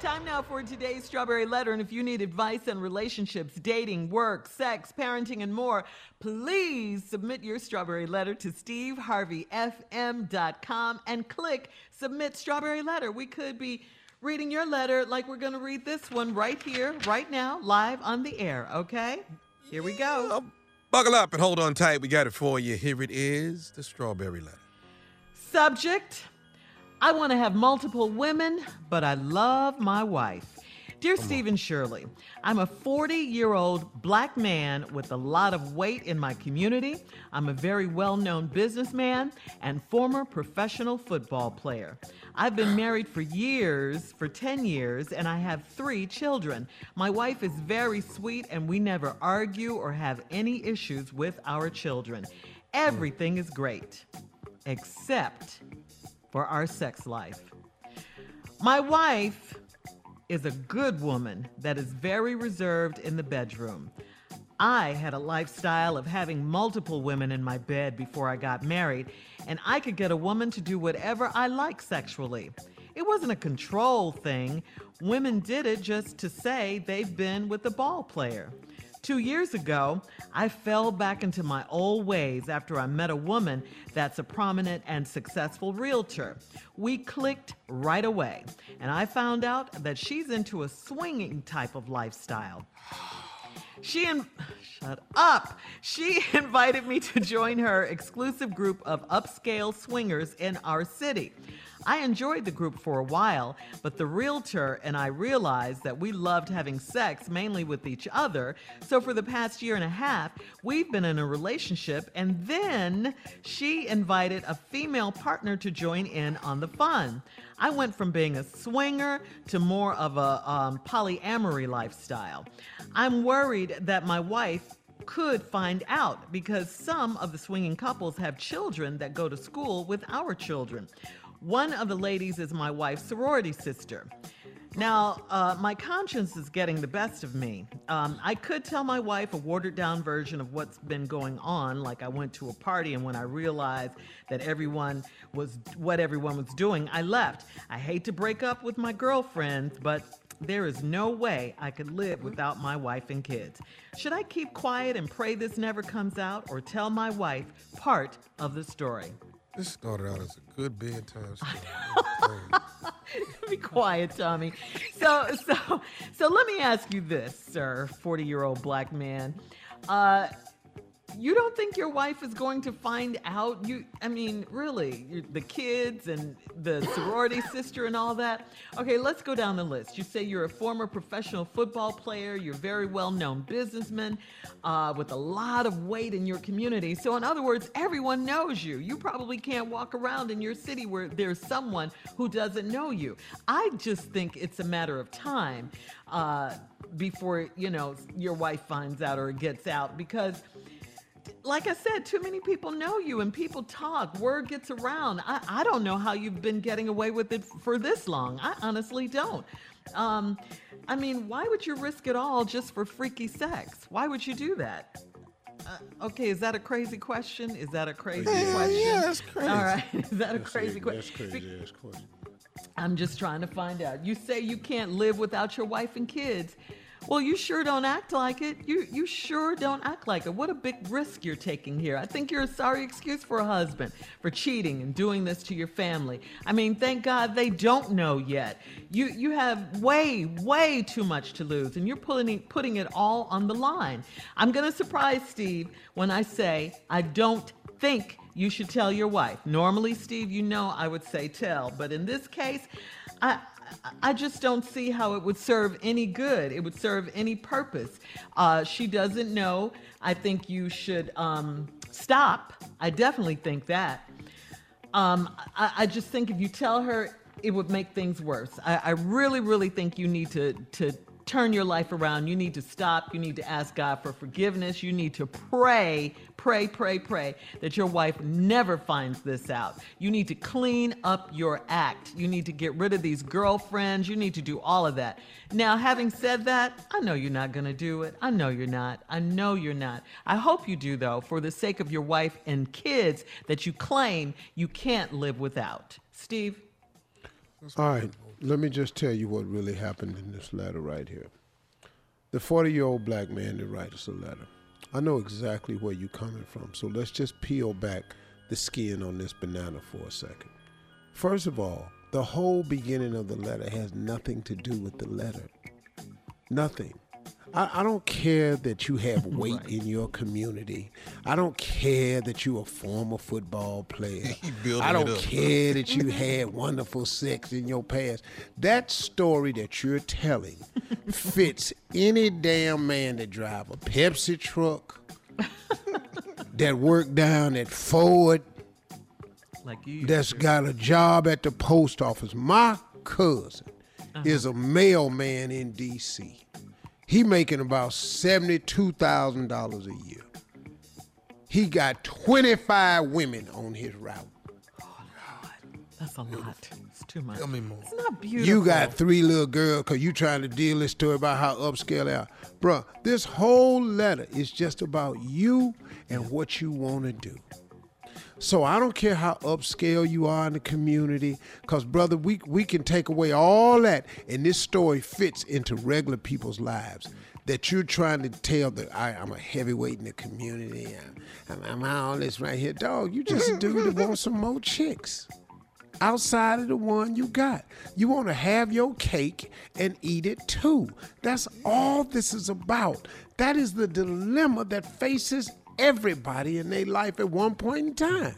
Time now for today's Strawberry Letter. And if you need advice on relationships, dating, work, sex, parenting, and more, please submit your Strawberry Letter to steveharveyfm.com and click Submit Strawberry Letter. We could be reading your letter like we're going to read this one right here, right now, live on the air, okay? Here we go. Uh, buckle up and hold on tight. We got it for you. Here it is the Strawberry Letter. Subject I want to have multiple women, but I love my wife. Dear Steve and Shirley, I'm a 40 year old black man with a lot of weight in my community. I'm a very well known businessman and former professional football player. I've been married for years, for 10 years, and I have three children. My wife is very sweet, and we never argue or have any issues with our children. Hmm. Everything is great, except for our sex life. My wife is a good woman that is very reserved in the bedroom. I had a lifestyle of having multiple women in my bed before I got married, and I could get a woman to do whatever I like sexually. It wasn't a control thing. Women did it just to say they've been with the ball player. Two years ago, I fell back into my old ways after I met a woman that's a prominent and successful realtor. We clicked right away, and I found out that she's into a swinging type of lifestyle. She in, shut up. She invited me to join her exclusive group of upscale swingers in our city. I enjoyed the group for a while, but the realtor and I realized that we loved having sex mainly with each other. So for the past year and a half, we've been in a relationship, and then she invited a female partner to join in on the fun. I went from being a swinger to more of a um, polyamory lifestyle. I'm worried that my wife could find out because some of the swinging couples have children that go to school with our children. One of the ladies is my wife's sorority sister. Now, uh, my conscience is getting the best of me. Um, I could tell my wife a watered down version of what's been going on, like I went to a party and when I realized that everyone was what everyone was doing, I left. I hate to break up with my girlfriends, but there is no way I could live without my wife and kids. Should I keep quiet and pray this never comes out, or tell my wife part of the story? This started out as a good bedtime story. Be quiet, Tommy. So, so, so let me ask you this, sir, forty-year-old black man. Uh, you don't think your wife is going to find out? You i mean really the kids and the sorority sister and all that? Okay let's go down the list. You say you're a former professional football player. You're very well-known businessman uh, with a lot of weight in your community. So in other words everyone knows you. You probably can't walk around in your city where there's someone who doesn't know you. I just think it's a matter of time uh, before you know your wife finds out or gets out because like I said, too many people know you and people talk. Word gets around. I, I don't know how you've been getting away with it for this long. I honestly don't. Um, I mean, why would you risk it all just for freaky sex? Why would you do that? Uh, okay, is that a crazy question? Is that a crazy Yeah, question? yeah, that's crazy. All right, is that a That's crazy question? That's crazy ass question. I'm just trying to find out. You say you can't live without your wife and kids. Well, you sure don't act like it. You you sure don't act like it. What a big risk you're taking here. I think you're a sorry excuse for a husband for cheating and doing this to your family. I mean, thank God they don't know yet. You you have way way too much to lose and you're putting putting it all on the line. I'm going to surprise Steve when I say I don't think you should tell your wife. Normally, Steve, you know I would say tell, but in this case, I I just don't see how it would serve any good. It would serve any purpose. Uh, she doesn't know. I think you should um, stop. I definitely think that. Um, I, I just think if you tell her, it would make things worse. I, I really, really think you need to to turn your life around. You need to stop. You need to ask God for forgiveness. You need to pray, pray, pray, pray that your wife never finds this out. You need to clean up your act. You need to get rid of these girlfriends. You need to do all of that. Now, having said that, I know you're not going to do it. I know you're not. I know you're not. I hope you do, though, for the sake of your wife and kids that you claim you can't live without. Steve? All right. Let me just tell you what really happened in this letter right here. The 40 year old black man that writes us a letter. I know exactly where you're coming from, so let's just peel back the skin on this banana for a second. First of all, the whole beginning of the letter has nothing to do with the letter. Nothing. I, I don't care that you have weight right. in your community. I don't care that you're a former football player. I don't care that you had wonderful sex in your past. That story that you're telling fits any damn man that drive a Pepsi truck, that work down at Ford, like you that's got a job at the post office. My cousin uh-huh. is a mailman in D.C. He making about seventy-two thousand dollars a year. He got twenty-five women on his route. Oh Lord, that's a lot. It's too much. Tell me more. It's not beautiful. You got three little girls because you trying to deal this story about how upscale they are. Bruh, this whole letter is just about you and what you want to do. So I don't care how upscale you are in the community, because brother, we we can take away all that, and this story fits into regular people's lives. That you're trying to tell that I, am a heavyweight in the community. I'm, I'm, I'm all this right here, dog. You just a dude that wants some more chicks outside of the one you got. You want to have your cake and eat it too. That's all this is about. That is the dilemma that faces everybody in their life at one point in time.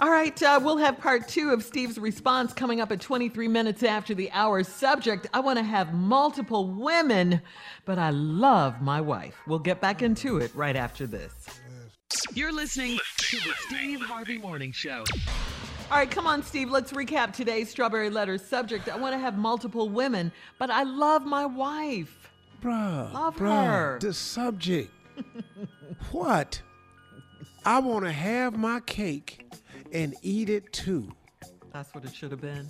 All right, uh, we'll have part two of Steve's response coming up at 23 minutes after the hour. Subject I want to have multiple women, but I love my wife. We'll get back into it right after this. You're listening to the Steve Harvey Morning Show. All right, come on, Steve. Let's recap today's Strawberry Letter subject. I want to have multiple women, but I love my wife. Bruh. Love bruh, her. The subject what? I want to have my cake and eat it too. That's what it should have been.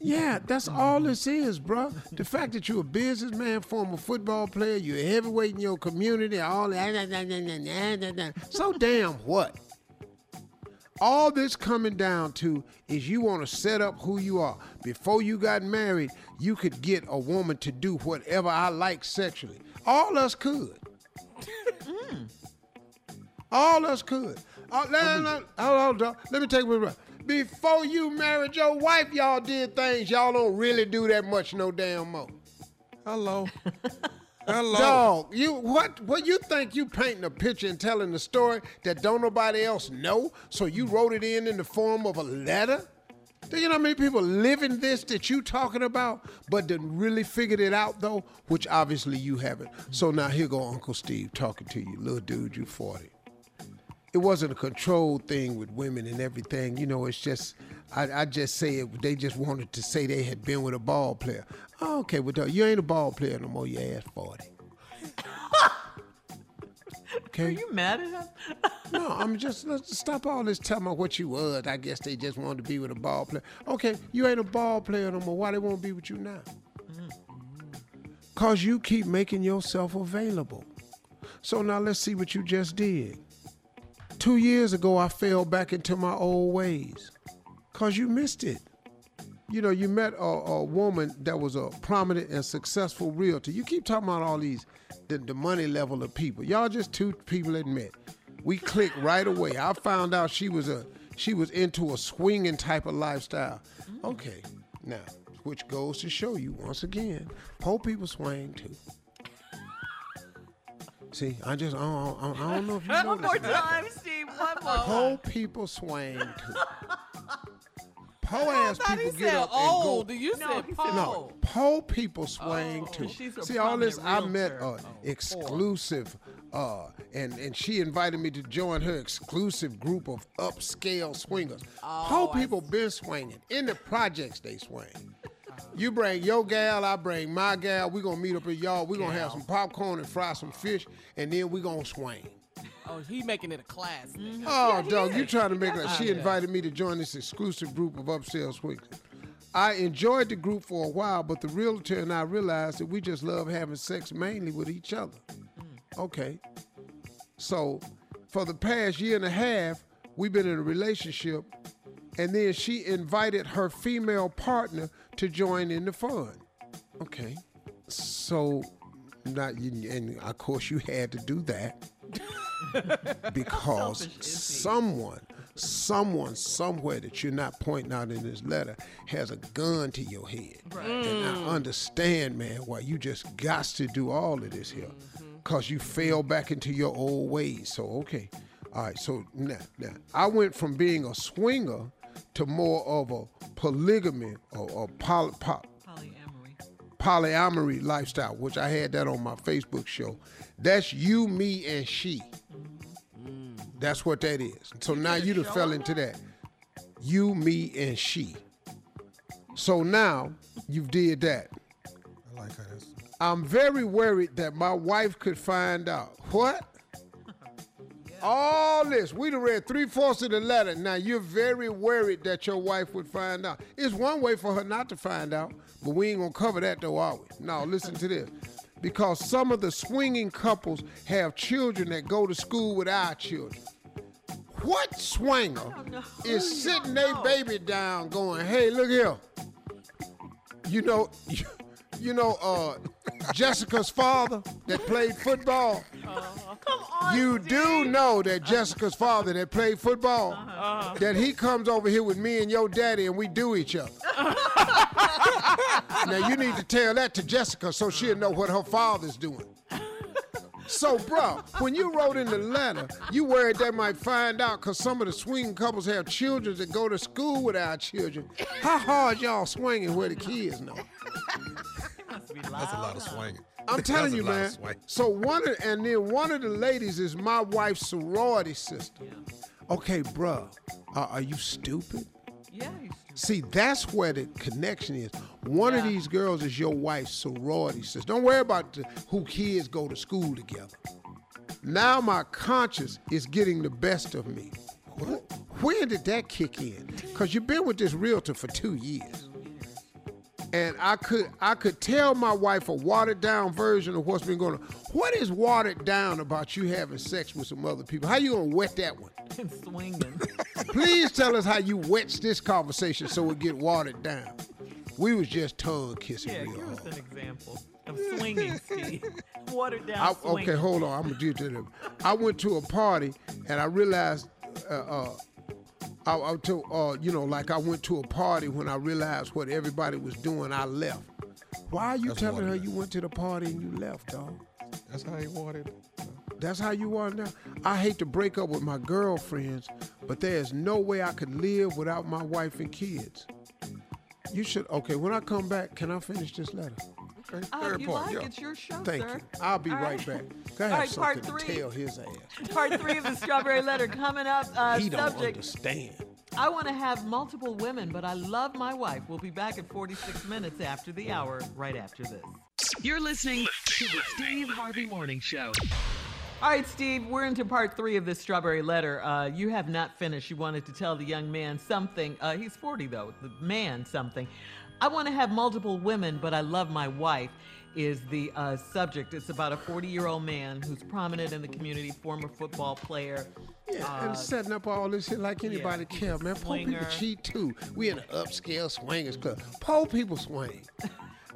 yeah, that's all this is, bro. The fact that you're a businessman, former football player, you're a heavyweight in your community, all that. So damn what? All this coming down to is you want to set up who you are. Before you got married, you could get a woman to do whatever I like sexually. All us could. Mm. All us could. Uh, let, let, hold on, let me take it. Before you married your wife, y'all did things y'all don't really do that much no damn more. Hello. Hello. Dog, you what what you think you painting a picture and telling the story that don't nobody else know? So you wrote it in in the form of a letter? Do you know how many people live in this that you talking about, but didn't really figured it out though? Which obviously you haven't. So now here go Uncle Steve talking to you, little dude, you 40. It wasn't a controlled thing with women and everything. You know, it's just I, I just say it. They just wanted to say they had been with a ball player. Oh, okay, well, you ain't a ball player no more. You ass 40. Okay. Are you mad at him? no, I'm just let's stop all this telling me what you was. I guess they just wanted to be with a ball player. Okay, you ain't a ball player no more. Why they won't be with you now? Mm-hmm. Cause you keep making yourself available. So now let's see what you just did. Two years ago, I fell back into my old ways. Cause you missed it. You know, you met a, a woman that was a prominent and successful realtor. You keep talking about all these the, the money level of people. Y'all just two people that met. We clicked right away. I found out she was a she was into a swinging type of lifestyle. Okay, now which goes to show you once again, poor people swing too. See, I just I don't, I don't know if you know One more time, Steve. One more. Poor people swing too. Po ass people get up old. and go. You no, said po. No, po people swing oh, too. See all this. I met an oh, exclusive, uh, and and she invited me to join her exclusive group of upscale swingers. Oh, po people been swinging in the projects. They swing. You bring your gal, I bring my gal. We gonna meet up at y'all. We gonna have some popcorn and fry some fish, and then we gonna swing. Oh, he making it a class. Mm-hmm. Oh, dog, you trying to make it? She invited me to join this exclusive group of upscale swingers. I enjoyed the group for a while, but the realtor and I realized that we just love having sex mainly with each other. Mm. Okay. So, for the past year and a half, we've been in a relationship and then she invited her female partner to join in the fun. Okay, so not and of course you had to do that because selfish is he? someone, someone somewhere that you're not pointing out in this letter has a gun to your head. And I mm. understand, man, why you just got to do all of this here. Mm. Cause you fell back into your old ways. So okay. All right, so now, now I went from being a swinger to more of a polygamy or, or poly, po- Polyamory. polyamory lifestyle, which I had that on my Facebook show. That's you, me, and she. That's what that is. So now you done fell into that. You, me, and she. So now you've did that. I like how that's. I'm very worried that my wife could find out. What? All this. We done read three fourths of the letter. Now you're very worried that your wife would find out. It's one way for her not to find out, but we ain't gonna cover that though, are we? No, listen to this. Because some of the swinging couples have children that go to school with our children. What swinger is sitting their baby down going, hey, look here. You know, you know, uh, Jessica's father that played football. Come on. You do know that Jessica's father that played football, that he comes over here with me and your daddy and we do each other. now you need to tell that to Jessica so she'll know what her father's doing. So, bro, when you wrote in the letter, you worried they might find out because some of the swinging couples have children that go to school with our children. How hard y'all swinging where the kids know? Must be That's a lot of huh? swinging. I'm telling you, man. So one of and then one of the ladies is my wife's sorority sister. Okay, bruh, uh, are you stupid? Yeah, he's See, that's where the connection is. One of these girls is your wife's sorority sister. Don't worry about the, who kids go to school together. Now my conscience is getting the best of me. Wh- When did that kick in? Because you've been with this realtor for two years. And I could I could tell my wife a watered down version of what's been going on. What is watered down about you having sex with some other people? How you gonna wet that one? been swinging. Please tell us how you wetched this conversation so it get watered down. We was just tongue kissing yeah, real give us an example of swinging, Steve. Watered down I, swinging. okay, hold on. I'm gonna do it to them. I went to a party and I realized, uh, uh, I, I to, uh, you know, like I went to a party when I realized what everybody was doing. I left. Why are you That's telling her you went to the party and you left, dog? That's how he wanted. That's how you are now. I hate to break up with my girlfriends, but there is no way I could live without my wife and kids. You should. Okay, when I come back, can I finish this letter? Okay, Uh, third you part. like yeah. it's your show, Thank sir. you. I'll be All right, right. back. I All right, part something to three. tell his ass. Part three of the Strawberry Letter coming up. Uh, He don't subject: understand. I want to have multiple women, but I love my wife. We'll be back at 46 minutes after the hour. Right after this. You're listening to the Steve Harvey Morning Show. All right, Steve, we're into part three of this strawberry letter. Uh, you have not finished. You wanted to tell the young man something. Uh, he's 40, though, the man something. I want to have multiple women, but I love my wife, is the uh, subject. It's about a 40 year old man who's prominent in the community, former football player. Yeah, Uh, and setting up all this shit like anybody he's care, man. Poor people cheat too. We in an upscale swingers club. Poor people swing.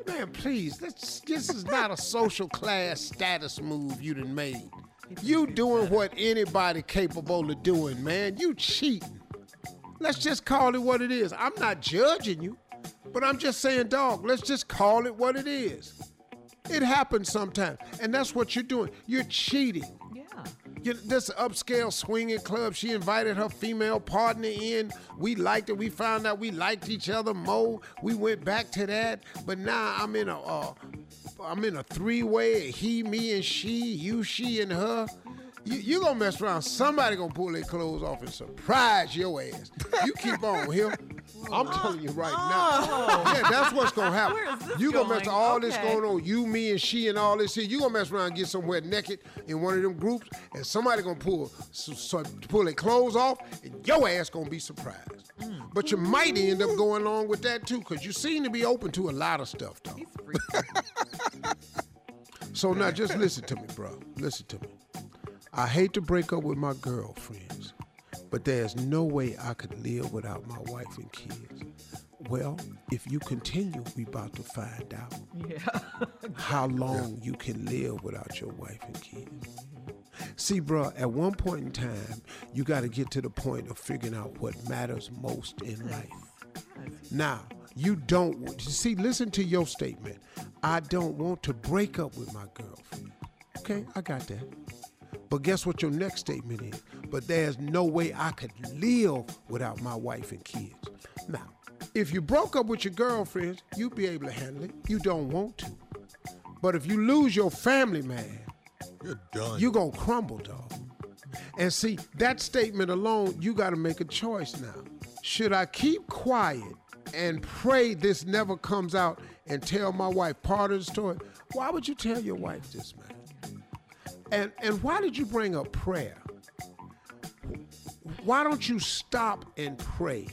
man, please, this, this is not a social class status move you done made. You doing what anybody capable of doing, man. You cheating. Let's just call it what it is. I'm not judging you, but I'm just saying, dog, let's just call it what it is. It happens sometimes, and that's what you're doing. You're cheating. Yeah. You know, this upscale swinging club, she invited her female partner in. We liked it. We found out we liked each other more. We went back to that. But now I'm in a, uh, I'm in a three-way. He, me, and she. You, she, and her. You, you gonna mess around. Somebody gonna pull their clothes off and surprise your ass. You keep on here. I'm telling you right now. Yeah, that's what's gonna happen. Where is this you gonna mess going? all this Okay. going on. You, me, and she, and all this here. You gonna mess around and get somewhere naked in one of them groups, and somebody gonna pull so, so, pull their clothes off, and your ass gonna be surprised. Mm. But you might end up going along with that too, because you seem to be open to a lot of stuff, though. He's. So now just listen to me, bro. Listen to me. I hate to break up with my girlfriends, but there's no way I could live without my wife and kids. Well, if you continue, we about to find out Yeah. how long you can live without your wife and kids. See, bro, at one point in time, you got to get to the point of figuring out what matters most in life. Now, you don't want see. Listen to your statement. I don't want to break up with my girlfriend. Okay, I got that. But guess what your next statement is? But there's no way I could live without my wife and kids. Now, if you broke up with your girlfriend, you'd be able to handle it. You don't want to. But if you lose your family, man, You're done. you're gonna crumble, dog. And see, that statement alone, you gotta make a choice now. Should I keep quiet and pray this never comes out and tell my wife part of the story? Why would you tell your wife this, man? And and why did you bring up prayer? Why don't you stop and pray?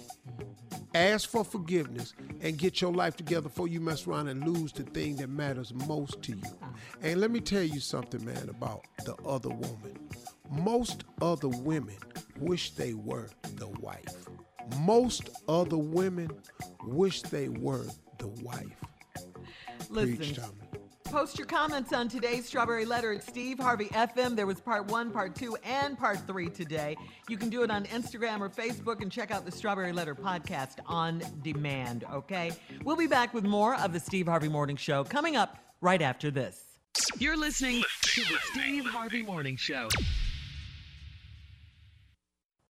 Ask for forgiveness and get your life together before you mess around and lose the thing that matters most to you. And let me tell you something, man, about the other woman. Most other women wish they were the wife. Most other women wish they were the wife. Preach, Listen, Tommy. Post your comments on today's Strawberry Letter at Steve Harvey FM. There was part one, part two, and part three today. You can do it on Instagram or Facebook and check out the Strawberry Letter podcast on demand, okay? We'll be back with more of the Steve Harvey Morning Show coming up right after this. You're listening to the Steve Harvey Morning Show.